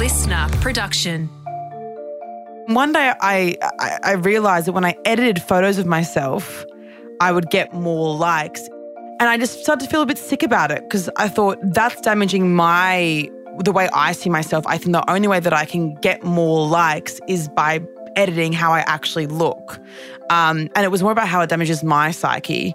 listener production. One day I, I, I realized that when I edited photos of myself, I would get more likes. And I just started to feel a bit sick about it because I thought that's damaging my the way I see myself. I think the only way that I can get more likes is by editing how I actually look. Um, and it was more about how it damages my psyche.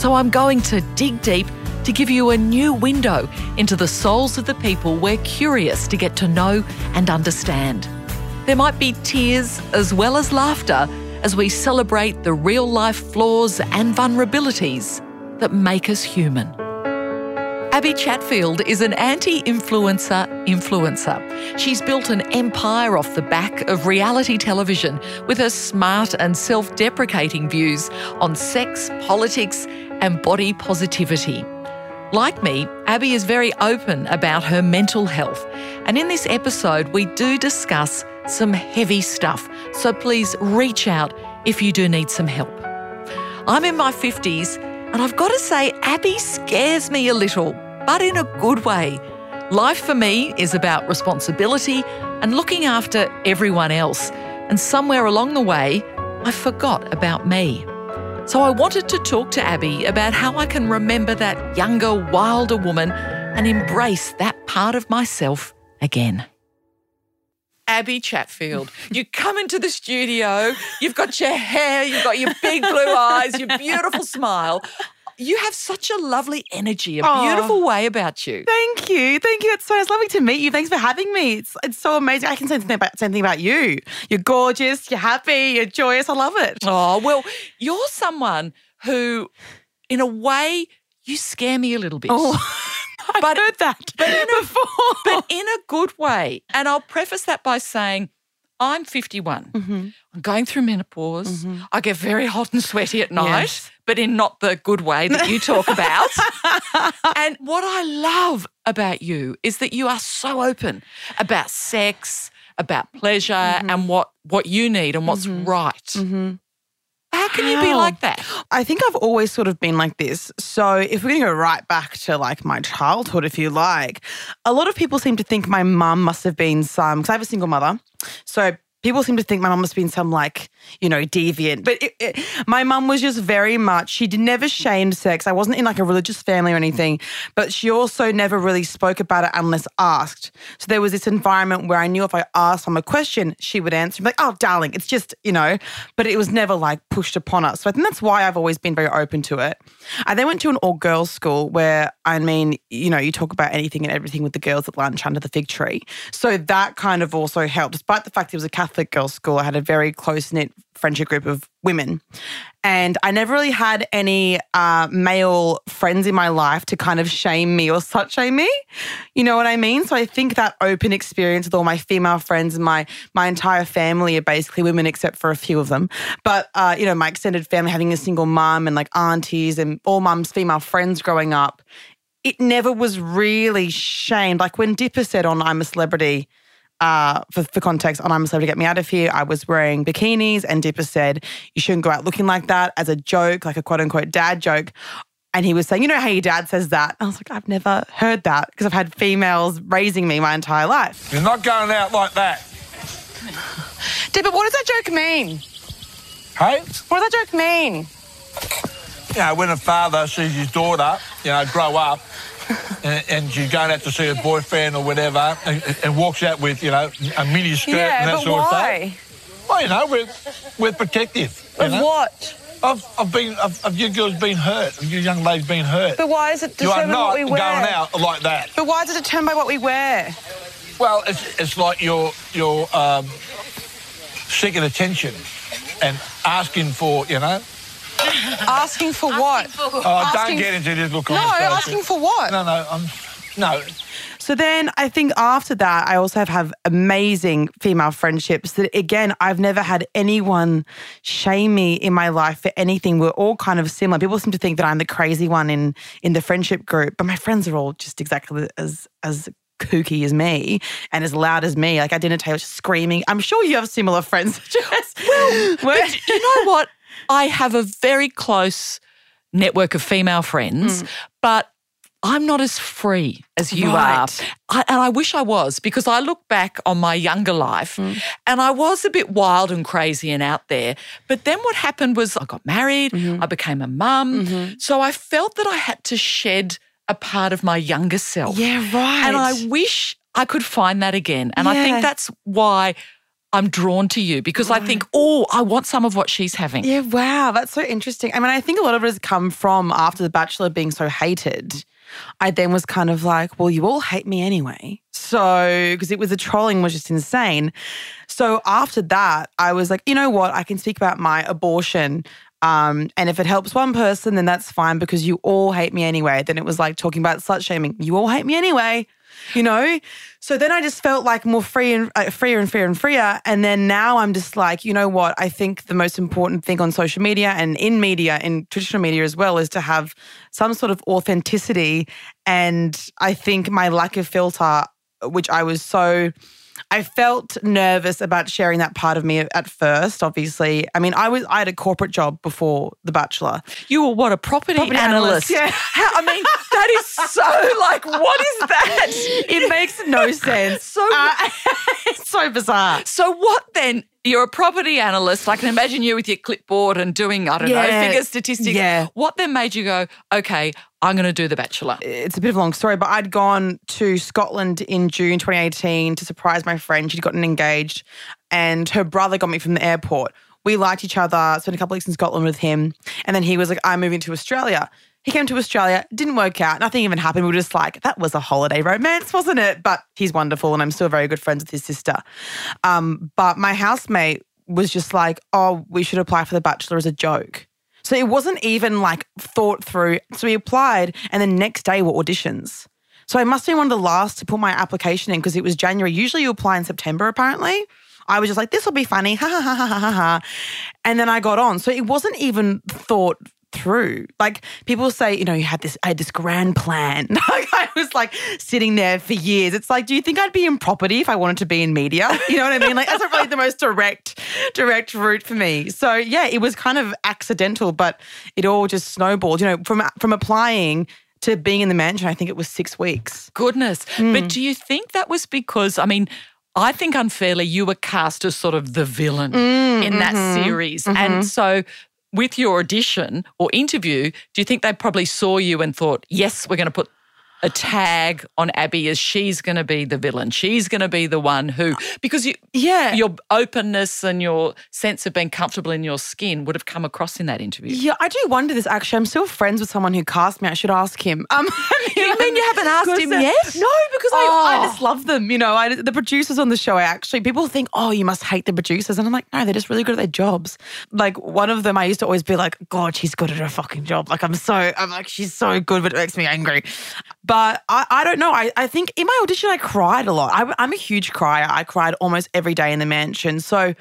So I'm going to dig deep to give you a new window into the souls of the people we're curious to get to know and understand. There might be tears as well as laughter as we celebrate the real life flaws and vulnerabilities that make us human. Abbie Chatfield is an anti influencer influencer. She's built an empire off the back of reality television with her smart and self deprecating views on sex, politics, and body positivity. Like me, Abbie is very open about her mental health. And in this episode, we do discuss some heavy stuff. So please reach out if you do need some help. I'm in my 50s, and I've got to say, Abbie scares me a little, but in a good way. Life for me is about responsibility and looking after everyone else. And somewhere along the way, I forgot about me. So I wanted to talk to Abbie about how I can remember that younger, wilder woman and embrace that part of myself again. Abbie Chatfield, you come into the studio, you've got your hair, you've got your big blue eyes, your beautiful smile. You have such a lovely energy, a beautiful way about you. Thank you. Thank you. It's so it's lovely to meet you. Thanks for having me. It's it's so amazing. I can say something about same thing about you. You're gorgeous, you're happy, you're joyous. I love it. Oh, well, you're someone who, in a way, you scare me a little bit. Oh, I But- heard that but in a- but in a good way. And I'll preface that by saying, I'm 51. Mm-hmm. I'm going through menopause. I get very hot and sweaty at night, Yes. but in not the good way that you talk about. and what I love about you is that you are so open about sex, about pleasure, Mm-hmm. and what what you need and what's right. How can you be like that? I think I've always sort of been like this. So if we're going to go right back to like my childhood, if you like, a lot of people seem to think my mum must have been some, because I have a single mother. So people seem to think my mum have been some like, you know, deviant. But it, it, my mum was just very much, she did never shamed sex. I wasn't in like a religious family or anything, but she also never really spoke about it unless asked. So there was this environment where I knew if I asked mum a question, she would answer, like, oh, darling, it's just, you know, but it was never like pushed upon us. So I think that's why I've always been very open to it. I then went to an all girls school where, I mean, you know, you talk about anything and everything with the girls at lunch under the fig tree. So that kind of also helped. Despite the fact it was a Catholic girls' school, I had a very close knit friendship group of women. And I never really had any uh, male friends in my life to kind of shame me or slut shame me. You know what I mean? So I think that open experience with all my female friends and my my entire family are basically women, except for a few of them. But uh, you know, my extended family, having a single mum and like aunties and all mum's female friends growing up, it never was really shamed. Like when Dipper said on I'm a Celebrity, uh, for, for context, on I'm a Celebrity, Get Me Out of Here, I was wearing bikinis and Dipper said, you shouldn't go out looking like that as a joke, like a quote unquote dad joke. And he was saying, you know how your dad says that? I was like, I've never heard that because I've had females raising me my entire life. You're not going out like that. Dipper, what does that joke mean? Hey? What does that joke mean? You know, when a father sees his daughter, you know, grow up and, and going out to see her boyfriend or whatever and, and walks out with, you know, a mini skirt and that sort of stuff. Well, you know, we're, we're protective. you Of know? what? Of, of, being, of, of you girls being hurt, of you young ladies being hurt. But why is it determined what we wear? you are not going out like that. But why is it determined by what we wear? Well, it's, it's like you're, you're um, seeking attention and asking for, you know, asking for what? Oh, asking for, oh, asking, don't get into this little conversation. No, asking for what? No, no, I'm, no. So then I think after that, I also have, have amazing female friendships that, again, I've never had anyone shame me in my life for anything. We're all kind of similar. People seem to think that I'm the crazy one in, in the friendship group, but my friends are all just exactly as, as kooky as me and as loud as me. Like at dinner table, just screaming. I'm sure you have similar friends, Jess. Well, but you know what? I have a very close network of female friends, mm. but I'm not as free as you right. are. I, and I wish I was because I look back on my younger life mm. and I was a bit wild and crazy and out there. But then what happened was I got married, mm-hmm. I became a mum. Mm-hmm. So I felt that I had to shed a part of my younger self. Yeah, right. And I wish I could find that again. And yeah. I think that's why I'm drawn to you because. I think, oh, I want some of what she's having. Yeah, wow. That's so interesting. I mean, I think a lot of it has come from after The Bachelor being so hated I then was kind of like, well, you all hate me anyway. So, because it was the trolling was just insane. So after that, I was like, you know what? I can speak about my abortion. Um, and if it helps one person, then that's fine because you all hate me anyway. Then it was like talking about slut shaming. You all hate me anyway you know? So then I just felt like more free and uh, freer and freer and freer. And then now I'm just like, you know what? I think the most important thing on social media and in media, in traditional media as well, is to have some sort of authenticity. And I think my lack of filter, which I was so I felt nervous about sharing that part of me at first, obviously. I mean, I was I had a corporate job before The Bachelor. You were what, a property, property analyst? analyst? Yeah. How, I mean, that is so like, what is that? It makes no sense. So uh, it's so bizarre. So what then you're a property analyst. I can imagine you with your clipboard and doing, I don't yeah. know, figure statistics. Yeah. What then made you go, okay, I'm going to do The Bachelor? It's a bit of a long story, but I'd gone to Scotland in June 2018 to surprise my friend. She'd gotten engaged, and her brother got me from the airport. We liked each other, spent a couple weeks in Scotland with him. And then he was like, I'm moving to Australia. He came to Australia, didn't work out, nothing even happened. We were just like, that was a holiday romance, wasn't it? But he's wonderful and I'm still very good friends with his sister. Um, but my housemate was just like, oh, we should apply for The Bachelor as a joke. So it wasn't even like thought through. So we applied and the next day were auditions. So I must been one of the last to put my application in because it was January. Usually you apply in September, apparently. I was just like, this will be funny. Ha ha ha ha ha ha. And then I got on. So it wasn't even thought through. Like people say, you know, you had this, I had this grand plan. I was like sitting there for years. It's like, do you think I'd be in property if I wanted to be in media? You know what I mean? Like that's not really the most direct, direct route for me. So yeah, it was kind of accidental, but it all just snowballed. You know, from from applying to being in the mansion, I think it was six weeks. Goodness. Mm. But do you think that was because, I mean, I think unfairly you were cast as sort of the villain mm, in that mm-hmm, series. Mm-hmm. And so with your audition or interview, do you think they probably saw you and thought, yes, we're going to put a tag on Abbie as she's going to be the villain. She's going to be the one who, because you, yeah, your openness and your sense of being comfortable in your skin would have come across in that interview. Yeah, I do wonder this. Actually, I'm still friends with someone who cast me. I should ask him. Um, you mean you haven't asked him yet? No, because oh. I, I, just love them. You know, I, the producers on the show. I actually people think, oh, you must hate the producers, and I'm like, no, they're just really good at their jobs. Like one of them, I used to always be like, God, she's good at her fucking job. Like I'm so, I'm like, she's so good, but it makes me angry. But I, I don't know. I, I think in my audition, I cried a lot. I, I'm a huge crier. I cried almost every day in the mansion. So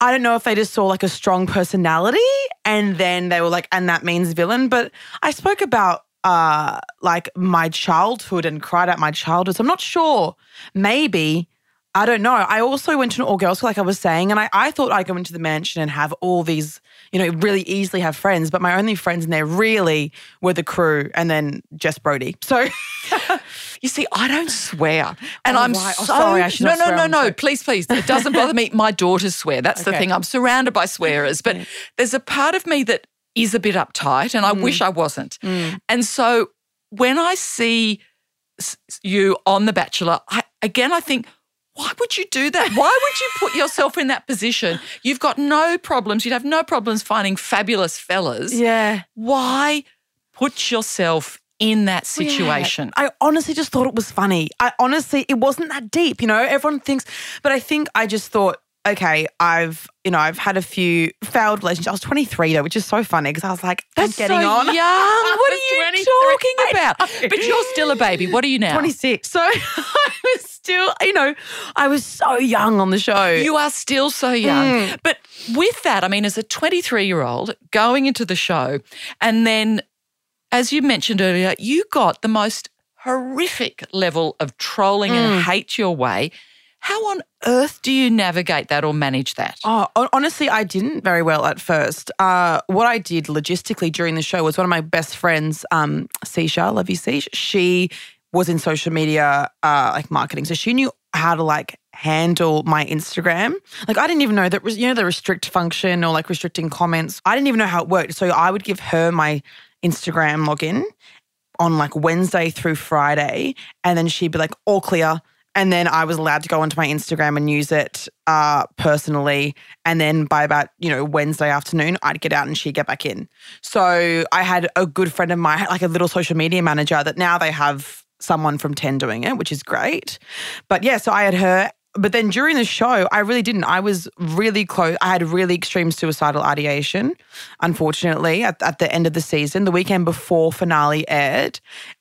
I don't know if they just saw like a strong personality and then they were like, and that means villain. But I spoke about uh like my childhood and cried out my childhood. So I'm not sure. Maybe I don't know. I also went to an all girls school, like I was saying, and I, I thought I'd go into the mansion and have all these, you know, really easily have friends. But my only friends in there really were the crew and then Jess Brody. So you see, I don't swear, and oh, I'm right. so oh, sorry. I should no, no, no, no. Please, please. It doesn't bother me. My daughters swear. That's okay. the thing. I'm surrounded by swearers, but there's a part of me that is a bit uptight, and I mm. wish I wasn't. Mm. And so when I see you on The Bachelor, I, again, I think why would you do that? Why would you put yourself in that position? You've got no problems. You'd have no problems finding fabulous fellas. Yeah. Why put yourself in that situation? Yeah. I honestly just thought it was funny. I honestly, it wasn't that deep. You know, everyone thinks, but I think I just thought okay, I've you know I've had a few failed relationships. I was 23 though, which is so funny because I was like, That's I'm getting so on. young. What are you talking about? But you're still a baby. What are you now? 26. So I was still, you know, I was so young on the show. You are still so young. Mm. But with that, I mean, as a 23 year old going into the show, and then, as you mentioned earlier, you got the most horrific level of trolling Mm. and hate your way. How on earth do you navigate that or manage that? Oh, honestly, I didn't very well at first. Uh, what I did logistically during the show was one of my best friends, um, Seisha, love you, Seish. She was in social media, uh, like marketing, so she knew how to like handle my Instagram. Like I didn't even know that you know the restrict function or like restricting comments. I didn't even know how it worked. So I would give her my Instagram login on like Wednesday through Friday, and then she'd be like, all clear. And then I was allowed to go onto my Instagram and use it uh, personally. And then by about, you know, Wednesday afternoon, I'd get out and she'd get back in. So I had a good friend of mine, like a little social media manager that now they have someone from 10 doing it, which is great. But yeah, so I had her. But then during the show, I really didn't. I was really close. I had really extreme suicidal ideation, unfortunately, at, at the end of the season, the weekend before finale aired.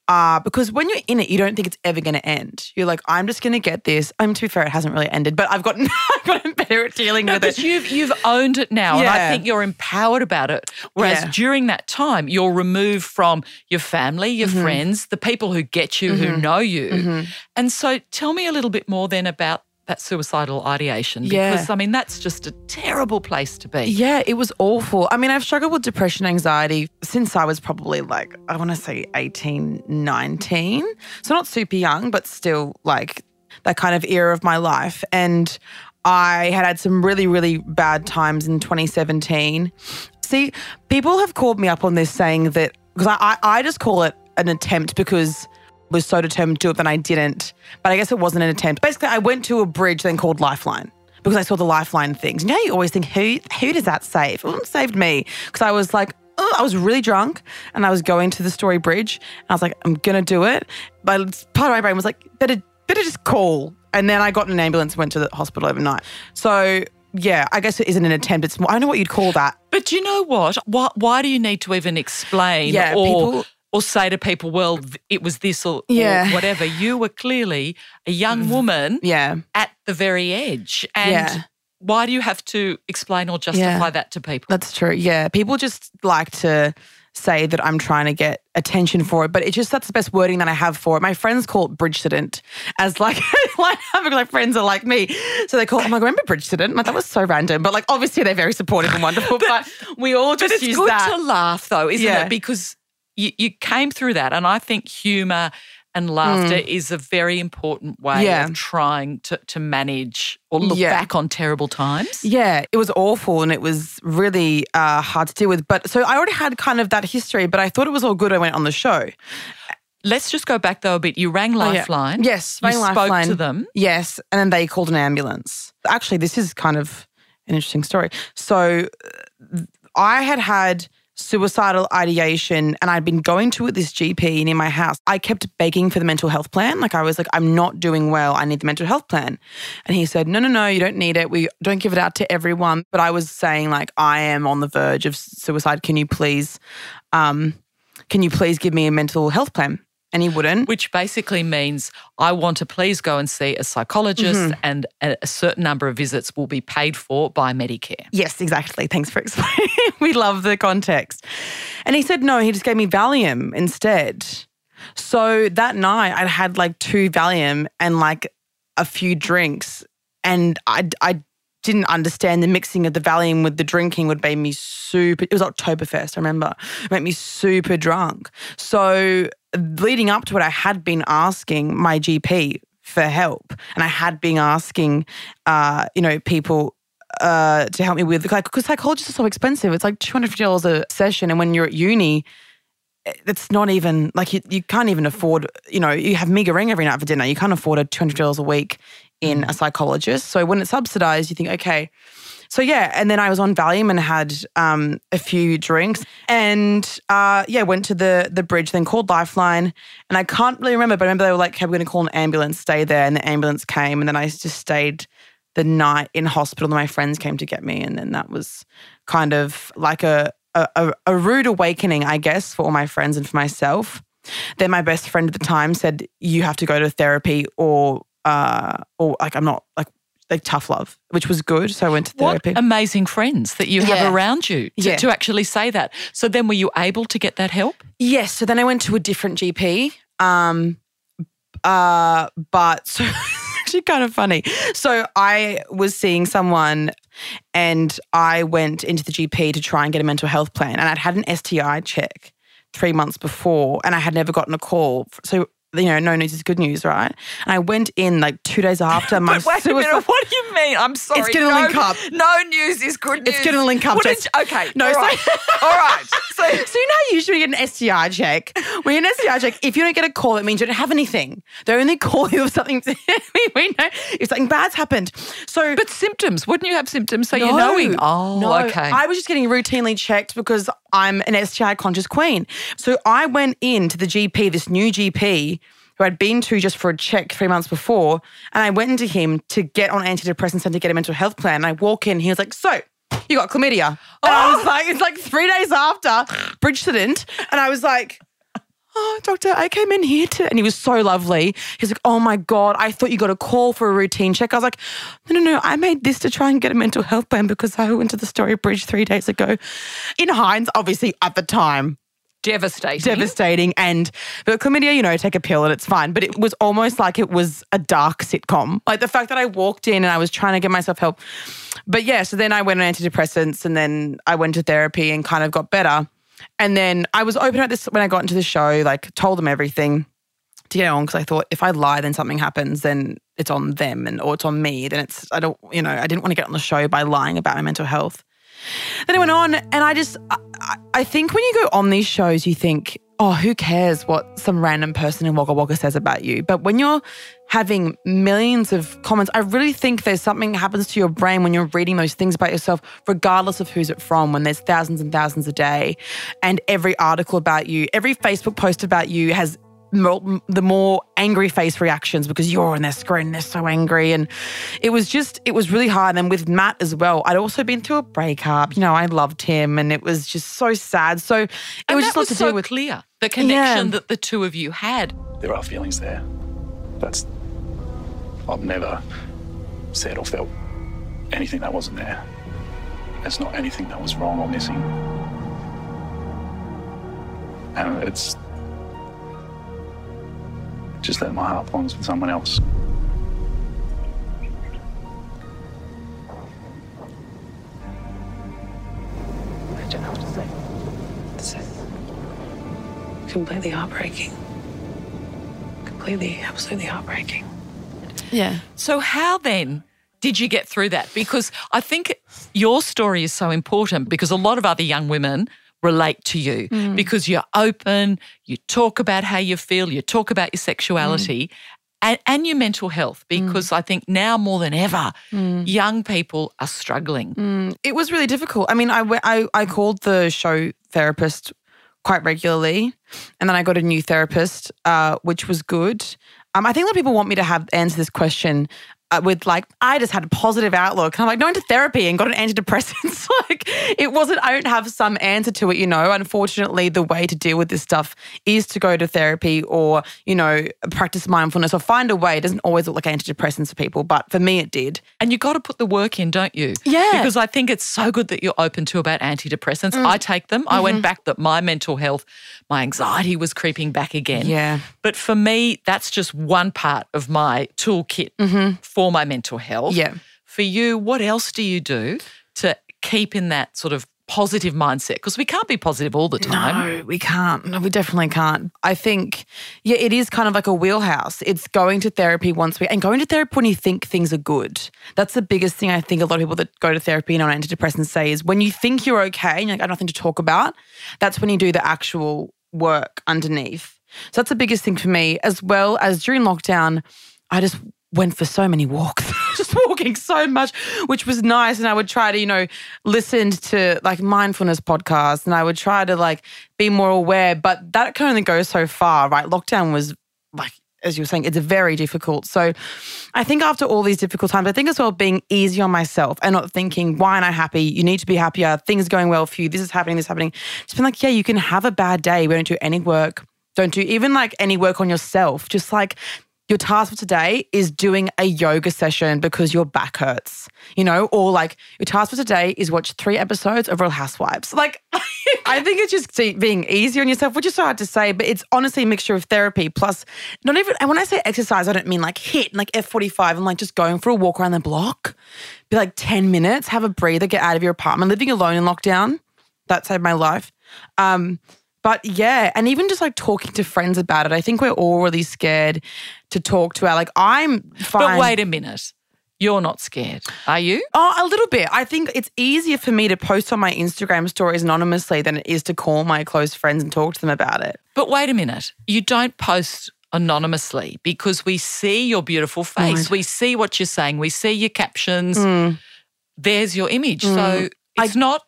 Uh, because when you're in it, you don't think it's ever going to end. You're like, I'm just going to get this. Um, to be fair, it hasn't really ended, but I've gotten, I've gotten better at dealing No, with but it. you've you've owned it now, and I think you're empowered about it. Whereas Yeah. during that time, you're removed from your family, your Mm-hmm. friends, the people who get you, who know you. Mm-hmm. And so, tell me a little bit more then about that suicidal ideation, Yeah. because I mean that's just a terrible place to be. Yeah, it was awful. I mean, I've struggled with depression, anxiety since I was probably like, I want to say 18, 19. So not super young, but still like that kind of era of my life. And I had had some really, really bad times in 2017. See, people have called me up on this saying that, because I, I, just call it an attempt because I was so determined to do it that I didn't. But I guess it wasn't an attempt. Basically, I went to a bridge then called Lifeline because I saw the Lifeline things. You know, you always think, who who does that save? It saved me because I was like, I was really drunk and I was going to the Story Bridge and I was like, I'm gonna do it. But part of my brain was like, better better just call. And then I got in an ambulance and went to the hospital overnight. So yeah, I guess it isn't an attempt. It's more, I don't know what you'd call that. But do you know what? Why, why do you need to even explain Yeah, or people- or say to people, well, it was this or, or whatever? You were clearly a young mm. woman Yeah. at the very edge. And Yeah. Why do you have to explain or justify Yeah. that to people? That's true. Yeah. People just like to say that I'm trying to get attention for it, but it's just that's the best wording that I have for it. My friends call it bridgecident as like, like like friends are like me. So they call, oh my God, remember? I'm like, that was so random. But like, obviously they're very supportive and wonderful, but we all just But just it's use good that. to laugh, though, isn't Yeah. it? Because you, you came through that. And I think humour and laughter is a very important way Mm. Yeah. of trying to, to manage or look Yeah. back on terrible times. Yeah, it was awful and it was really uh, hard to deal with. But so I already had kind of that history, but I thought it was all good. I went on the show. Let's just go back, though, a bit. You rang Oh, yeah. Lifeline. Yes, You rang spoke to them. Yes, and then they called an ambulance. Actually, this is kind of an interesting story. So uh, I had had suicidal ideation and I'd been going to this GP near my house. I kept begging for the mental health plan. Like I was like, I'm not doing well. I need the mental health plan. And he said, No, no, no, you don't need it. We don't give it out to everyone. But I was saying, like, I am on the verge of suicide. Can you please, um, can you please give me a mental health plan? And he wouldn't. Which basically means I want to please go and see a psychologist, Mm-hmm. and a, certain number of visits will be paid for by Medicare. Yes, exactly. Thanks for explaining. we love the context. And he said no, he just gave me Valium instead. So that night I'd had like two Valium and like a few drinks. And I, I didn't understand the mixing of the Valium with the drinking would make me super, it was Oktoberfest, I remember, make me super drunk. So leading up to it, I had been asking my GP for help. And I had been asking, uh, you know, people uh, to help me with like because psychologists are so expensive. It's like two hundred fifty dollars a session, and when you're at uni, it's not even like you, you can't even afford. You know, you have mi goreng every night for dinner. You can't afford a two hundred dollars a week in a psychologist. So when it's subsidized, you think, okay. So yeah, and then I was on Valium and had um, a few drinks, and uh, yeah, went to the the bridge. Then called Lifeline, and I can't really remember, but I remember they were like, "Okay, we're going to call an ambulance. Stay there." And the ambulance came, and then I just stayed the night in hospital. And My friends came to get me, and then that was kind of like a a, a rude awakening, I guess, for all my friends and for myself. Then my best friend at the time said, "You have to go to therapy, or uh, or like I'm not like like tough love, which was good. So I went to therapy. What amazing friends that you have Yeah. around you to, Yeah. to actually say that. So then were you able to get that help? Yes. So then I went to a different GP. Um, uh, but so actually kind of funny. So I was seeing someone and I went into the GP to try and get a mental health plan. And I'd had an STI check three months before and I had never gotten a call. So, you know, no news is good news, right? And I went in like two days after my wait a minute, what do you mean? I'm sorry. It's gonna no, link up. No news is good news. It's gonna link up, Jess. is- okay. No, all so- right. all right. So, So you know how usually you get an STI check? When you get an STI check, if you don't get a call, it means you don't have anything. They only call you if something we know if something bad's happened. So but symptoms, wouldn't you have symptoms so no, you're knowing? Oh, no. okay. I was just getting routinely checked because I'm an STI conscious queen. So I went into the GP, this new GP who I'd been to just for a check three months before, and I went into him to get on antidepressants and to get a mental health plan. And I walk in, he was like, "So." You got chlamydia. And I oh. was like, it's like three days after Bridgeton. And I was like, oh, doctor, I came in here to, and he was so lovely. He's like, oh my God, I thought you got a call for a routine check. I was like, no, no, no, I made this to try and get a mental health plan because I went to the Story Bridge three days ago. In Hines, obviously at the time, Devastating. devastating. And but chlamydia, you know, take a pill and it's fine. But it was almost like it was a dark sitcom. Like the fact that I walked in and I was trying to get myself help. But yeah, so then I went on antidepressants and then I went to therapy and kind of got better. And then I was open at this when I got into the show, like told them everything to get on because I thought if I lie, then something happens, then it's on them and or it's on me. Then it's I don't, you know, I didn't want to get on the show by lying about my mental health. Then it went on, and I just, I, think when you go on these shows, you think, oh, who cares what some random person in Wagga Wagga says about you? But when you're having millions of comments, I really think there's something happens to your brain when you're reading those things about yourself, regardless of who's it from, when there's thousands and thousands a day. And every article about you, every Facebook post about you has more, the more angry face reactions because you're on their screen, they're so angry. And it was just, it was really hard. And with Matt as well, I'd also been through a breakup. You know, I loved him and it was just so sad. So it And was just a was to so do with. clear. The connection Yeah. that the two of you had. there are feelings there. That's. I've never said or felt anything that wasn't there. There's not anything that was wrong or missing. And it's. Just that my heart belongs with someone else. I don't know what to say. This is completely heartbreaking. Completely, absolutely heartbreaking. Yeah. So, how then did you get through that? Because I think your story is so important because a lot of other young women relate to you mm. because you're open, you talk about how you feel, you talk about your sexuality. Mm. And, and your mental health, mm. because I think now more than ever, young people are struggling. It was really difficult. I mean, I, I, I called the show therapist quite regularly, and then I got a new therapist, uh, which was good. Um, I think a lot of people want me to have answer this question Uh, with like, I just had a positive outlook. And I'm like, going to therapy and got an antidepressant. like, it wasn't. I don't have some answer to it. You know, unfortunately, the way to deal with this stuff is to go to therapy or you know practice mindfulness or find a way. It doesn't always look like antidepressants for people, but for me, it did. And you got to put the work in, don't you? Yeah. Because I think it's so good that you're open to about antidepressants. Mm. I take them. I went mm-hmm. back that my mental health, my anxiety was creeping back again. Yeah. But for me, that's just one part of my toolkit mm-hmm. For my mental health. Yeah. For you, what else do you do to keep in that sort of positive mindset? Because we can't be positive all the time. No, we can't. No, we definitely can't. I think, yeah, it is kind of like a wheelhouse. It's going to therapy once we and going to therapy when you think things are good. That's the biggest thing I think a lot of people that go to therapy and on antidepressants say is when you think you're okay and you're like, I have nothing to talk about, that's when you do the actual work underneath. So that's the biggest thing for me, as well as during lockdown, I just went for so many walks, just walking so much, which was nice. And I would try to, you know, listen to like mindfulness podcasts and I would try to like be more aware, but that can only go so far, right? Lockdown was like as you were saying, it's very difficult. So I think after all these difficult times, I think as well being easy on myself and not thinking, why am I happy? You need to be happier. Things going well for you. This is happening, this is happening. Just been like, yeah, you can have a bad day. We don't do any work. Don't do even like any work on yourself. Just like your task for today is doing a yoga session because your back hurts, you know, or like your task for today is watch three episodes of Real Housewives. Like, I think it's just being easier on yourself, which is so hard to say, but it's honestly a mixture of therapy plus not even, and when I say exercise, I don't mean like HIIT, like F45 I'm like just going for a walk around the block, be like 10 minutes, have a breather, get out of your apartment, living alone in lockdown. That saved my life. Um, but yeah, and even just like talking to friends about it, I think we're all really scared to talk to our like I'm fine. But wait a minute. You're not scared, are you? Oh, a little bit. I think it's easier for me to post on my Instagram stories anonymously than it is to call my close friends and talk to them about it. But wait a minute. You don't post anonymously because we see your beautiful face. Right. We see what you're saying. We see your captions. Mm. There's your image. Mm. So it's I, not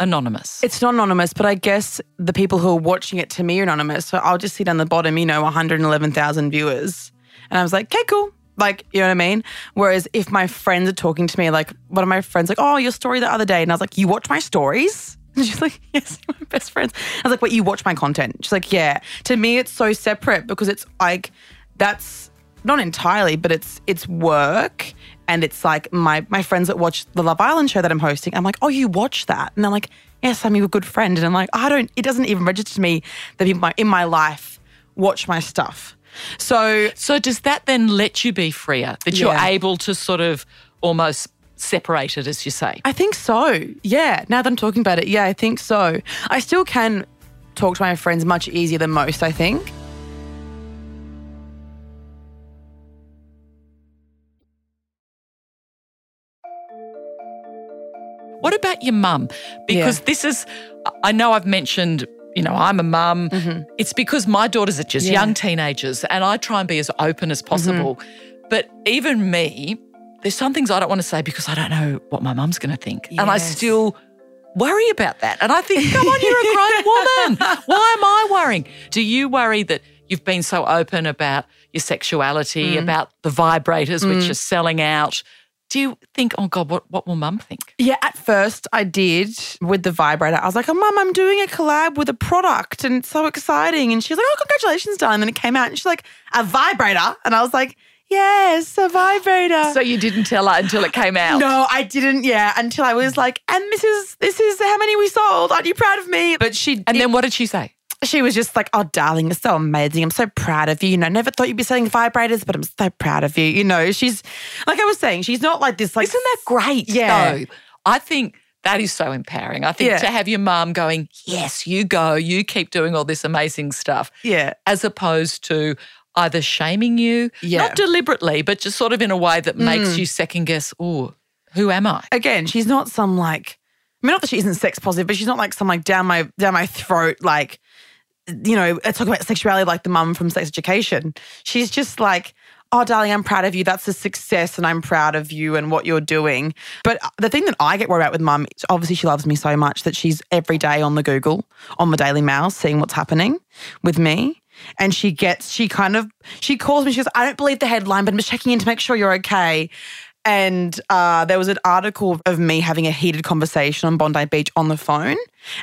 anonymous. It's not anonymous, but I guess the people who are watching it to me are anonymous. So I'll just see down the bottom, you know, 111,000 viewers. And I was like, okay, cool. Like, you know what I mean? Whereas if my friends are talking to me, like one of my friends, like, oh, your story the other day. And I was like, you watch my stories? And she's like, yes, my best friends. I was like, wait, you watch my content? She's like, yeah. To me, it's so separate because it's like, that's not entirely, but it's it's work and it's like my my friends that watch the Love Island show that I'm hosting. I'm like, oh, you watch that? And they're like, yes, I'm your good friend. And I'm like, I don't. It doesn't even register to me that people in my life watch my stuff. So, so does that then let you be freer? That you're able to sort of almost separate it, as you say. I think so. Yeah. Now that I'm talking about it, yeah, I think so. I still can talk to my friends much easier than most. I think. What about your mum? Because yeah. this is, I know I've mentioned you know, I'm a mum. Mm-hmm. It's because my daughters are just yeah. young teenagers and I try and be as open as possible. Mm-hmm. But even me, there's some things I don't want to say because I don't know what my mum's going to think. Yes. And I still worry about that. And I think, come on, you're a grown woman. Why am I worrying? Do you worry that you've been so open about your sexuality, mm. about the vibrators mm. which are selling out? Do you think, oh God, what, what will mum think? Yeah, at first I did with the vibrator. I was like, oh, mum, I'm doing a collab with a product and it's so exciting. And she was like, oh, congratulations, darling. And then it came out and she's like, a vibrator. And I was like, yes, a vibrator. So you didn't tell her until it came out? No, I didn't. Yeah, until I was like, and this is this is how many we sold. Aren't you proud of me? But she. And then what did she say? She was just like, "Oh, darling, you're so amazing. I'm so proud of you. You know, never thought you'd be selling vibrators, but I'm so proud of you. You know, she's like I was saying, she's not like this. Like, isn't that great? Yeah, though? I think that is so empowering. I think yeah. to have your mom going, "Yes, you go. You keep doing all this amazing stuff." Yeah, as opposed to either shaming you, yeah. not deliberately, but just sort of in a way that makes mm. you second guess. Oh, who am I? Again, she's not some like. I mean, not that she isn't sex positive, but she's not like some like down my down my throat like you know, uh, talk about sexuality like the mum from Sex Education. She's just like, oh, darling, I'm proud of you. That's a success, and I'm proud of you and what you're doing. But uh, the thing that I get worried about with mum, obviously, she loves me so much that she's every day on the Google, on the Daily Mail, seeing what's happening with me. And she gets, she kind of, she calls me, she goes, I don't believe the headline, but I'm just checking in to make sure you're okay. And uh, there was an article of me having a heated conversation on Bondi Beach on the phone.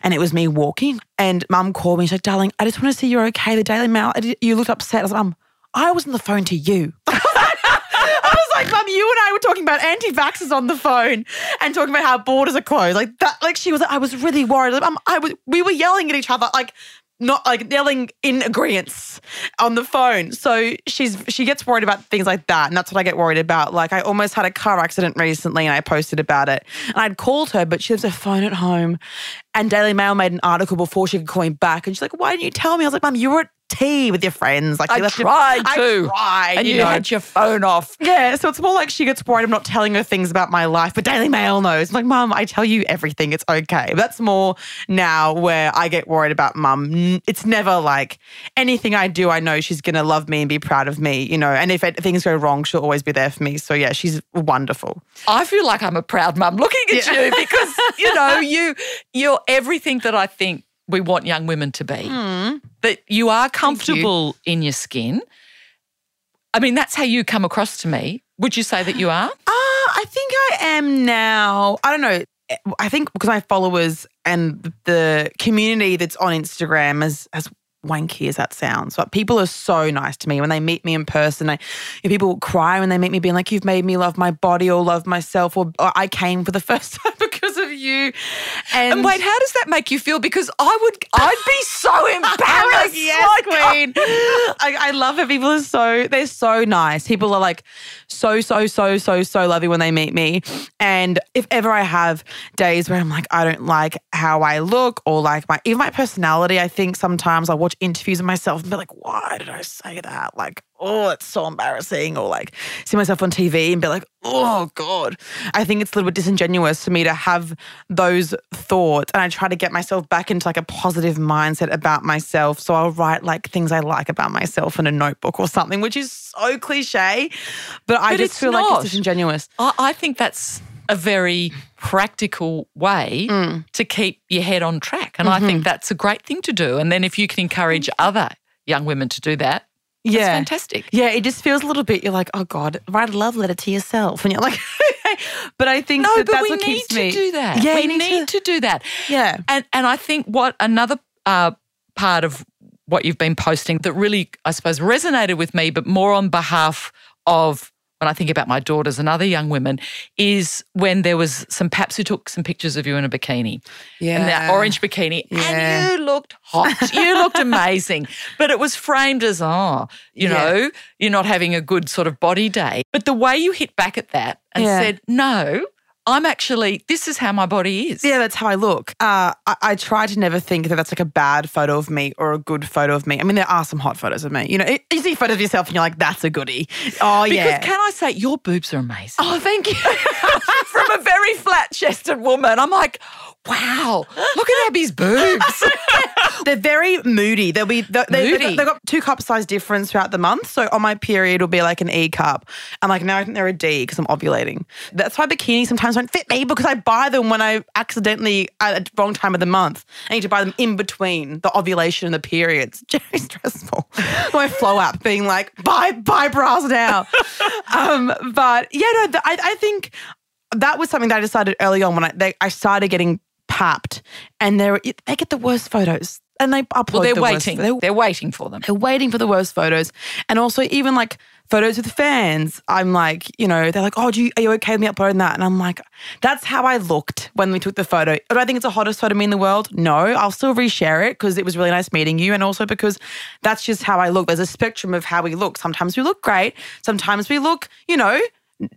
And it was me walking. And mum called me. She's like, darling, I just want to see you're okay. The Daily Mail, you looked upset. I was like, mum, I was on the phone to you. I was like, Mum, you and I were talking about anti-vaxxers on the phone and talking about how borders are closed. Like that, like she was like, I was really worried. Like, um, I was we were yelling at each other. Like not like yelling in agreement on the phone. So she's she gets worried about things like that, and that's what I get worried about. Like I almost had a car accident recently, and I posted about it. And I'd called her, but she has her phone at home. And Daily Mail made an article before she could call me back, and she's like, "Why didn't you tell me?" I was like, "Mum, you were at tea with your friends. Like I tried your, to. I tried, and you, know. had your phone off. Yeah, so it's more like she gets worried I'm not telling her things about my life, but Daily Mail knows. I'm like, Mum, I tell you everything. It's okay. But that's more now where I get worried about Mum. It's never like anything I do. I know she's gonna love me and be proud of me. You know, and if it, things go wrong, she'll always be there for me. So yeah, she's wonderful. I feel like I'm a proud mum looking at yeah. you because you know you you're everything that I think we want young women to be. Mm. That you are comfortable you. in your skin I mean, that's how you come across to me. Would you say that you are? Uh, I think I am now. I don't know. I think because my followers and the community that's on Instagram has as wanky as that sounds, but people are so nice to me when they meet me in person. I, people cry when they meet me, being like, "You've made me love my body or love myself," or, or "I came for the first time you." And, and, wait, how does that make you feel? Because I would, I'd be so embarrassed. yes, like, queen. I, I love it. People are so they're so nice. People are like so so so so so lovely when they meet me. And if ever I have days where I'm like, I don't like how I look or like my even my personality, I think sometimes I watch interviews of myself and be like, why did I say that? Like, oh, it's so embarrassing. Or like see myself on TV and be like, oh God. I think it's a little bit disingenuous for me to have those thoughts. And I try to get myself back into like a positive mindset about myself. So I'll write like things I like about myself in a notebook or something, which is so cliche. But, but I just feel not. like it's disingenuous. I, I think that's a very practical way mm. to keep your head on track. And mm-hmm. I think that's a great thing to do. And then if you can encourage other young women to do that, yeah. fantastic. Yeah, it just feels a little bit, you're like, oh God, write a love letter to yourself. And you're like, but I think no, that but that's we need to me. do that. Yeah, we need, need to, to, do that. Yeah. And, and I think what another uh, part of what you've been posting that really, I suppose, resonated with me, but more on behalf of when I think about my daughters and other young women, is when there was some paps who took some pictures of you in a bikini. Yeah. And that orange bikini. Yeah. And you looked hot. you looked amazing. But it was framed as, oh, you yeah. know, you're not having a good sort of body day. But the way you hit back at that and yeah. said, no, I'm actually, this is how my body is. Yeah, that's how I look. Uh, I, I, try to never think that that's like a bad photo of me or a good photo of me. I mean, there are some hot photos of me. You know, you see photos of yourself and you're like, that's a goodie. Oh, because yeah. can I say, your boobs are amazing. Oh, thank you. From a very flat chested woman. I'm like, wow, look at Abbie's boobs. they're very moody. They'll be they, moody. They've got two cup size difference throughout the month. So on my period, it'll be like an E cup. And like now I think they're a D because I'm ovulating. That's why bikinis sometimes don't fit me because I buy them when I accidentally at the wrong time of the month. I need to buy them in between the ovulation and the periods. Very stressful. my flow app being like, buy buy bras now. um, but yeah, no, the, I, I think that was something that I decided early on when I they, I started getting papped, and they they get the worst photos. And they upload. Well, they're the waiting. Worst, they're, they're waiting for them. They're waiting for the worst photos, and also even like photos with fans. I'm like, you know, they're like, "Oh, do you, are you okay with me uploading that?" And I'm like, "That's how I looked when we took the photo." Do I think it's the hottest photo of me in the world? No, I'll still reshare it because it was really nice meeting you, and also because that's just how I look. There's a spectrum of how we look. Sometimes we look great. Sometimes we look, you know,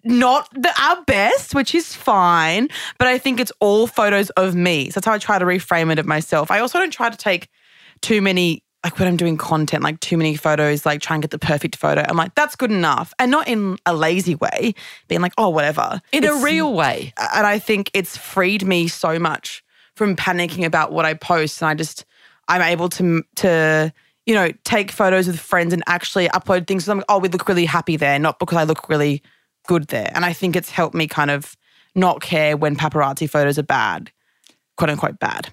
not the, our best, which is fine, but I think it's all photos of me. So that's how I try to reframe it of myself. I also don't try to take too many, like when I'm doing content, like too many photos, like try and get the perfect photo. I'm like, that's good enough. And not in a lazy way, being like, oh, whatever. In it's, a real way. And I think it's freed me so much from panicking about what I post. And I just, I'm able to, to, you know, take photos with friends and actually upload things. So I'm like, oh, we look really happy there, not because I look really good there. And I think it's helped me kind of not care when paparazzi photos are bad, quote unquote bad.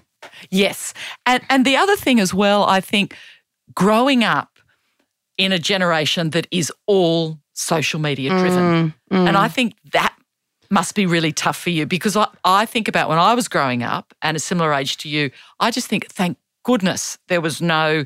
Yes. And and the other thing as well, I think growing up in a generation that is all social media driven. Mm, mm. And I think that must be really tough for you because I, I think about when I was growing up and a similar age to you, I just think, thank goodness there was no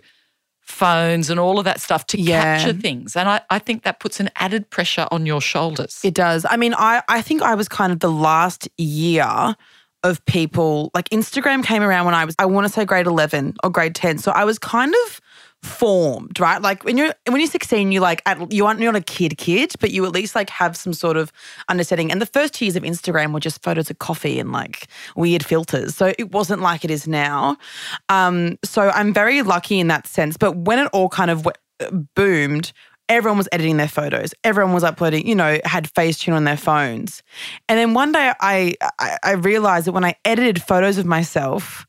phones and all of that stuff to yeah. capture things. And I, I think that puts an added pressure on your shoulders. It does. I mean, I, I think I was kind of the last year of people like Instagram came around when I was I want to say grade 11 or grade 10. So I was kind of formed, right? Like when you're when you're 16, you like at, you aren't you're not a kid kid, but you at least like have some sort of understanding. And the first years of Instagram were just photos of coffee and like weird filters, so it wasn't like it is now. Um, so I'm very lucky in that sense. But when it all kind of w- boomed. Everyone was editing their photos. Everyone was uploading, you know, had Facetune on their phones. And then one day I, I, I realized that when I edited photos of myself,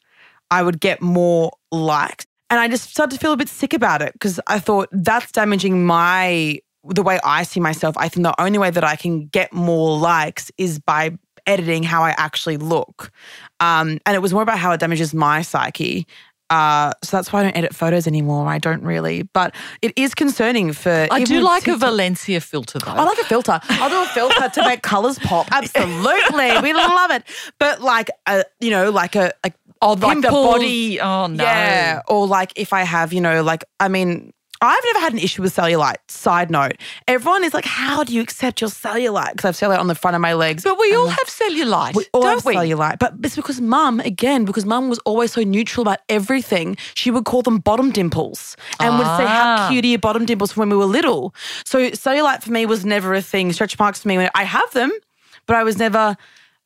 I would get more likes and I just started to feel a bit sick about it because I thought that's damaging my the way I see myself. I think the only way that I can get more likes is by editing how I actually look. Um, and it was more about how it damages my psyche Uh, so that's why I don't edit photos anymore. I don't really, but it is concerning for. I do like a Valencia filter though. I like a filter. I'll do a filter to make colors pop. Absolutely, we love it. But like, a, you know, like a like oh, like the body. Oh no. Yeah, or like if I have, you know, like I mean, I've never had an issue with cellulite. Side note, everyone is like, "How do you accept your cellulite?" Because I have cellulite on the front of my legs. But we all the- have cellulite, we all don't have we? cellulite, but it's because mum, again, because mum was always so neutral about everything. She would call them bottom dimples and would say, Ah. "How cute are your bottom dimples?" From when we were little. So cellulite for me was never a thing. Stretch marks for me, I have them, but I was never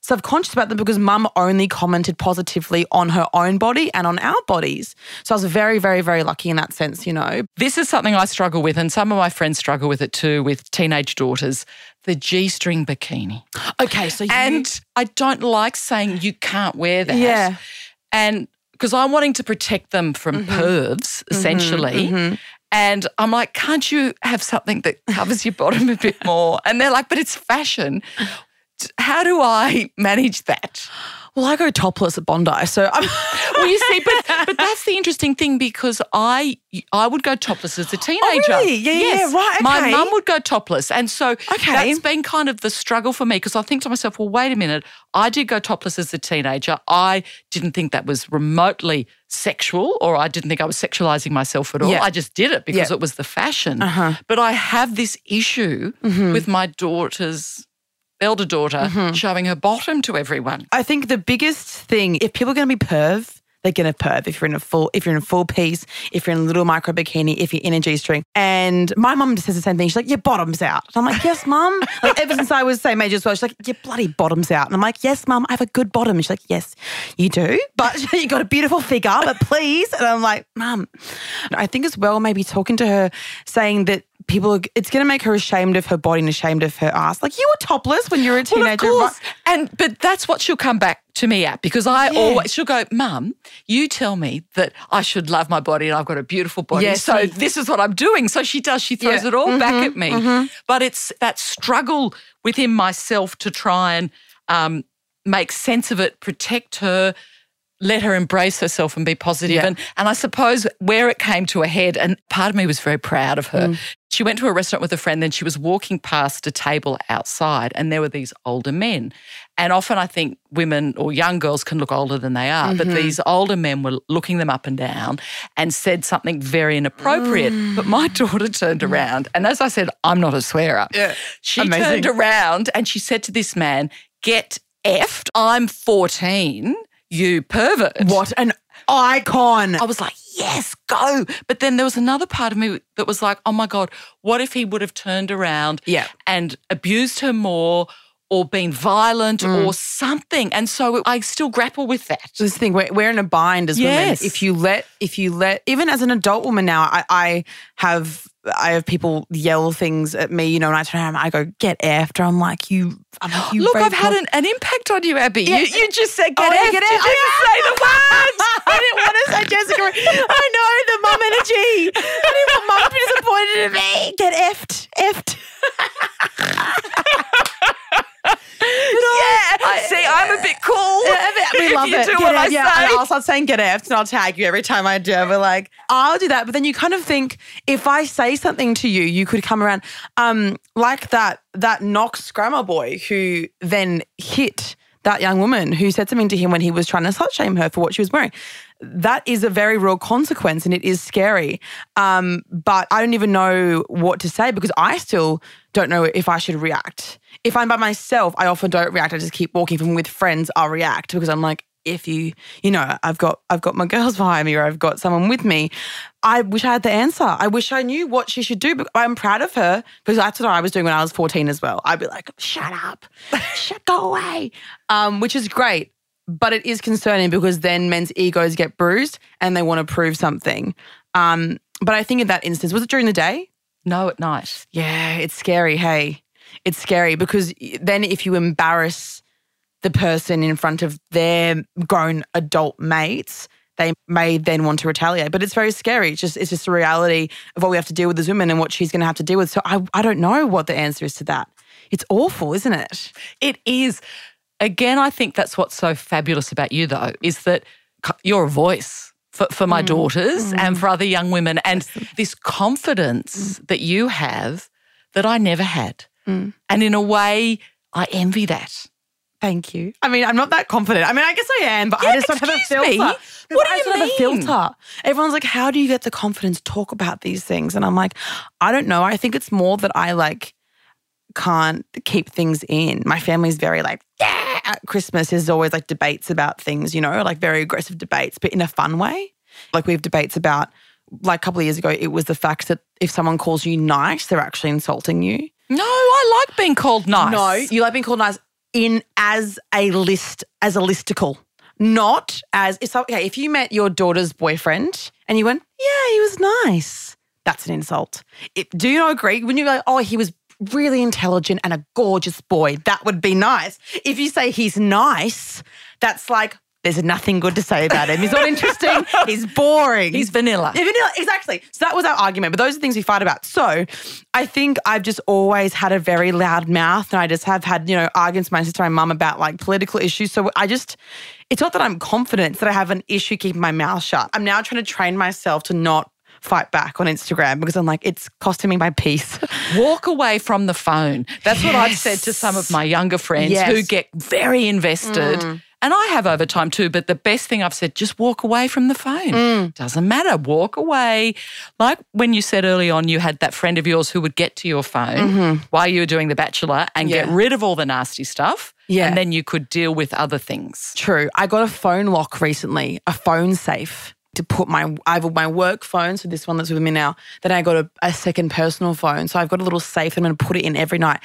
subconscious about them because mum only commented positively on her own body and on our bodies. So I was very, very, very lucky in that sense, you know. This is something I struggle with, and some of my friends struggle with it too, with teenage daughters. The G-string bikini, Okay, so you, and I don't like saying you can't wear that. Yeah. and because I'm wanting to protect them from Mm-hmm. pervs, essentially. And I'm like, can't you have something that covers your bottom a bit more? And they're like, but it's fashion. How do I manage that? well, I go topless at Bondi, so I'm. Well, you see, but but that's the interesting thing because I I would go topless as a teenager. Oh, really? Yeah, yeah, yes. yeah, right, My mum would go topless, and so Okay. that's been kind of the struggle for me because I think to myself, well, wait a minute, I did go topless as a teenager. I didn't think that was remotely sexual, or I didn't think I was sexualizing myself at all. Yeah. I just did it because Yeah. Uh-huh. it was the fashion. But I have this issue Mm-hmm. with my daughter's elder daughter mm-hmm. showing her bottom to everyone. I think the biggest thing, if people are going to be perv, they're going to perv. If you're in a full, if you're in a full piece, if you're in a little micro bikini, if you're in a g string. And my mum just says the same thing. She's like, "Your bottom's out." And I'm like, "Yes, mum." Like ever since I was same age as well, she's like, "Your bloody bottom's out." And I'm like, "Yes, mum. I have a good bottom." And she's like, "Yes, you do, but you got a beautiful figure, but please." And I'm like, "Mum." I think as well, maybe talking to her, saying that. People, it's going to make her ashamed of her body and ashamed of her ass. Like you were topless when you were a Well, teenager, of right? course. And but that's what she'll come back to me at because I Yeah. always she'll go, Mum, you tell me that I should love my body and I've got a beautiful body. Yes. So this is what I'm doing. So she does, she throws Yeah. it all back Mm-hmm, at me. But it's that struggle within myself to try and um, make sense of it, protect her. Let her embrace herself and be positive. Yeah. And, and I suppose where it came to a head, and part of me was very proud of her. Mm. She went to a restaurant with a friend, then she was walking past a table outside, and there were these older men. And often I think women or young girls can look older than they are, but Mm-hmm. these older men were looking them up and down and said something very inappropriate. Mm. But my daughter turned around, and as I said, I'm not a swearer. Yeah. She Amazing. turned around and she said to this man, Get effed. I'm 14, you pervert. What an icon. I was like, yes, go. But then there was another part of me that was like, oh my God, what if he would have turned around Yeah. and abused her more or been violent Mm. or something? And so I still grapple with that. This thing we're, we're in a bind as Yes. women. If you let, if you let, even as an adult woman now, I, I have, I have people yell things at me, you know, and I turn around, I go, "Get after." I'm like, you, I'm like, you Look, I've had an, an impact on you, Abbie. Yeah. You, you just said, get Oh, effed. get You effed. didn't say the words. I didn't want to say Jessica. I know the mum energy. I didn't want mum to be disappointed in me. Get effed, effed. yeah. See, I'm a bit cool. we if love it. do Get what it. I yeah, say. and I'll start saying get effed and I'll tag you every time I do. We're like, I'll do that. But then you kind of think if I say something to you, you could come around. Um, like that that Knox grammar boy who then hit that young woman who said something to him when he was trying to slut shame her for what she was wearing. That is a very real consequence and it is scary. Um, but I don't even know what to say because I still don't know if I should react. If I'm by myself, I often don't react. I just keep walking. If I'm with friends, I'll react because I'm like, if you, you know, I've got I've got my girls behind me or I've got someone with me. I wish I had the answer. I wish I knew what she should do. But I'm proud of her because that's what I was doing when I was 14 as well. I'd be like, shut up, shut go away, um, which is great. But it is concerning because then men's egos get bruised and they want to prove something. Um, but I think in that instance, was it during the day? No, at night. Yeah, it's scary. Hey, it's scary because then if you embarrass the person in front of their grown adult mates, they may then want to retaliate. But it's very scary. It's just it's just the reality of what we have to deal with as women and what she's going to have to deal with. So I I don't know what the answer is to that. It's awful, isn't it? It is. Again, I think that's what's so fabulous about you, though, is that you're a voice for, for my mm. daughters and mm. for other young women. And this confidence mm. that you have that I never had. And in a way, I envy that. Thank you. I mean, I'm not that confident. I mean, I guess I am, but I just don't have a filter. me. What do I you just don't have a mean? filter. Everyone's like, how do you get the confidence to talk about these things? And I'm like, I don't know. I think it's more that I like can't keep things in. My family's very like, yeah. At Christmas, there's always like debates about things, you know, like very aggressive debates, but in a fun way. Like we have debates about, like a couple of years ago, it was the fact that if someone calls you nice, they're actually insulting you. No, I like being called nice. No, you like being called nice in as a list, as a listicle, not as if okay. If you met your daughter's boyfriend and you went, yeah, he was nice, that's an insult. It, do you not agree? When you're like, oh, he was really intelligent and a gorgeous boy, that would be nice. If you say he's nice, that's like. There's nothing good to say about him. He's not interesting. He's boring. He's vanilla. Yeah, vanilla, exactly. So that was our argument, but those are things we fight about. So I think I've just always had a very loud mouth and I just have had, you know, arguments with my sister and mum about like political issues. So I just, it's not that I'm confident, it's that I have an issue keeping my mouth shut. I'm now trying to train myself to not fight back on Instagram because I'm like, it's costing me my peace. Walk away from the phone. That's what I've said to some of my younger friends Yes. who get very invested. Mm. And I have over time too, but the best thing I've said, just walk away from the phone. Mm. Doesn't matter. Walk away. Like when you said early on, you had that friend of yours who would get to your phone mm-hmm. while you were doing The Bachelor and get rid of all the nasty stuff. Yeah. And then you could deal with other things. True. I got a phone lock recently, a phone safe to put my I have my work phone, so this one that's with me now. Then I got a, a second personal phone, so I've got a little safe. I'm going to put it in every night.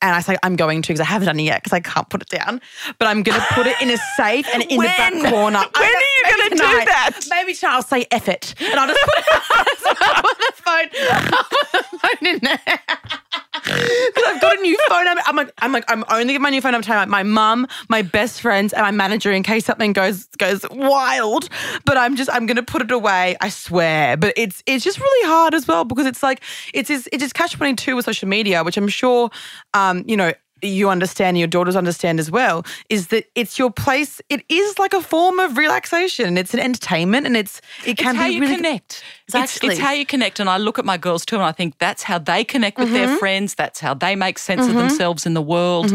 And I say I'm going to because I haven't done it yet because I can't put it down. But I'm going to put it in a safe and in the back corner. When are you gonna do that? Maybe tonight I'll say it, and I'll just put, I'll put the phone, I'll put the phone in there. Because I've got a new phone. I'm, I'm like, I'm like, I'm only getting my new phone. I'm telling like my mum, my best friends, and my manager in case something goes goes wild. But I'm just, I'm gonna put it away. I swear. But it's it's just really hard as well because it's like it's it's, it's just catch twenty two with social media, which I'm sure, um, you know. You understand, your daughters understand as well, is that it's your place. It is like a form of relaxation. It's an entertainment, and it's it can it's how be you really connect. It's, Exactly. it's how you connect. And I look at my girls too, and I think that's how they connect with their Mm-hmm. friends. That's how they make sense of themselves in the world.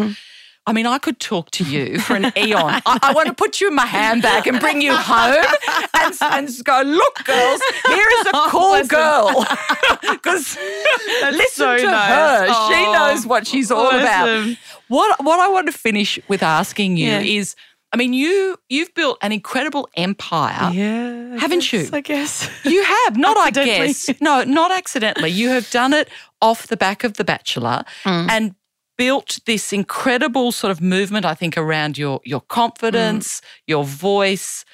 I mean, I could talk to you for an eon. I, I want to put you in my handbag and bring you home and, and just go, look, girls, here is a cool them. girl. Because listen so to nice. her. She Oh, knows what she's all about. What, what I want to finish with asking you Yeah. is, I mean, you you've built an incredible empire. yeah, I Haven't guess, you? I guess. You have, not I Accidentally. guess. No, not accidentally. You have done it off the back of The Bachelor Mm. and built this incredible sort of movement, I think, around your, your confidence, Mm. your voice,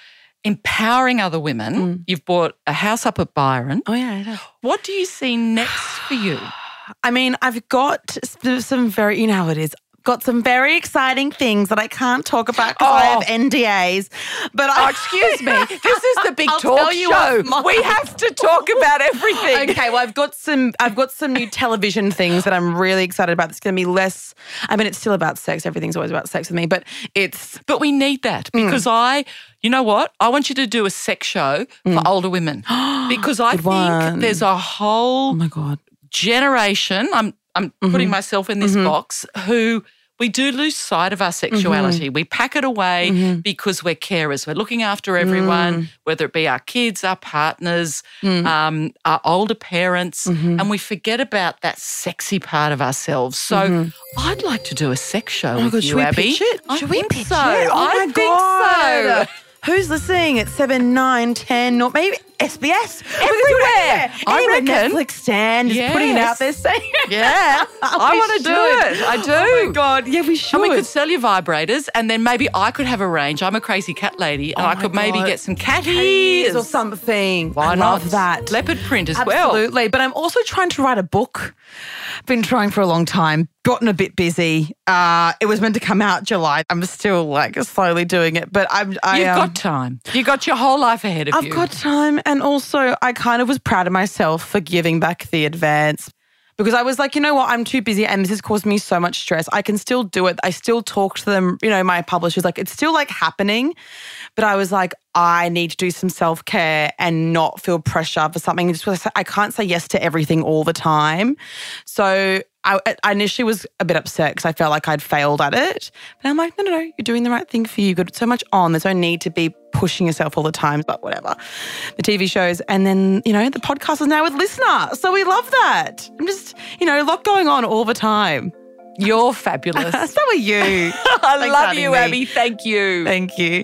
empowering other women. You've bought a house up at Byron. Oh yeah, I know. What do you see next for you? I mean, I've got some very, you know how it is. Got some very exciting things that I can't talk about because I have Oh. NDAs. But I, Oh, excuse me. This is the big I'll talk show. mic. We have to talk about everything. Okay, well, I've got some. I've got some new television things that I'm really excited about. It's going to be less. I mean, it's still about sex. Everything's always about sex with me, but it's But we need that Mm. because I, you know what? I want you to do a sex show for older women because I Mm. Good think one. there's a whole oh my god. generation. I'm I'm Mm-hmm. putting myself in this box who we do lose sight of our sexuality. Mm-hmm. We pack it away because we're carers. We're looking after everyone, Mm. whether it be our kids, our partners, Mm. um, our older parents, Mm-hmm. and we forget about that sexy part of ourselves. So I'd like to do a sex show Mm-hmm. Oh with god, you, should we pitch it? I Should we think pitch so. it? Oh I my think god. so. Who's listening at 7, 9, 10, or maybe SBS? Everywhere. I Anywhere, reckon. Netflix stand, just putting it out there saying Yeah, I want to do it. I do. Oh my god, yeah, we should. And we could sell you vibrators, and then maybe I could have a range. I'm a crazy cat lady, and Oh I could maybe get some cat Ears or something. Why I not? love that. Leopard print as well. Absolutely. But I'm also trying to write a book. Been trying for a long time. Gotten a bit busy. Uh, it was meant to come out July. I'm still like slowly doing it, but I'm. I, You've um, got time. You've got your whole life ahead of you. I've got time, and also I kind of was proud of myself for giving back the advance. because I was like, you know what, I'm too busy and this has caused me so much stress. I can still do it. I still talk to them, you know, my publishers, like it's still like happening. But I was like, I need to do some self care and not feel pressure for something. Just I can't say yes to everything all the time. So I, I initially was a bit upset because I felt like I'd failed at it. But I'm like, no, no, no, you're doing the right thing for you. You've got so much on. There's no need to be pushing yourself all the time, but whatever. The TV shows. And then, you know, the podcast is now with LiSTNR. So we love that. I'm just, you know, a lot going on all the time. You're fabulous. so are you. I love you, me. Abbie. Thank you. Thank you.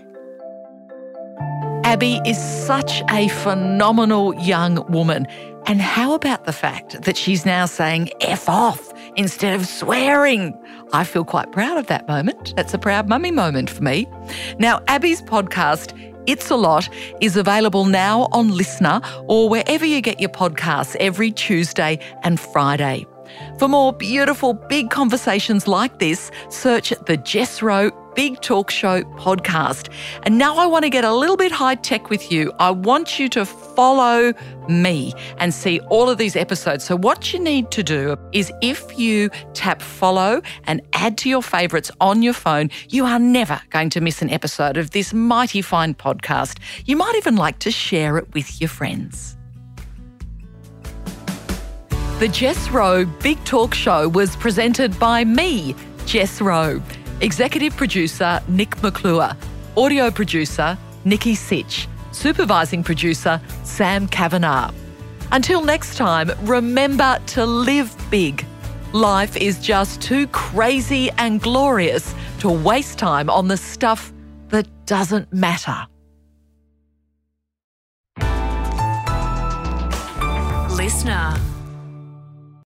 Abbie is such a phenomenal young woman. And how about the fact that she's now saying F off instead of swearing? I feel quite proud of that moment. That's a proud mummy moment for me. Now, Abbie's podcast, It's a Lot, is available now on LiSTNR or wherever you get your podcasts every Tuesday and Friday. For more beautiful, big conversations like this, search the Jess Rowe Big Talk Show podcast. And now I want to get a little bit high tech with you. I want you to follow me and see all of these episodes. So, what you need to do is if you tap follow and add to your favorites on your phone, you are never going to miss an episode of this mighty fine podcast. You might even like to share it with your friends. The Jess Rowe Big Talk Show was presented by me, Jess Rowe. Executive producer Nick McClure. Audio producer Nikki Sitch. Supervising producer Sam Kavanagh. Until next time, remember to live big. Life is just too crazy and glorious to waste time on the stuff that doesn't matter. LiSTNR.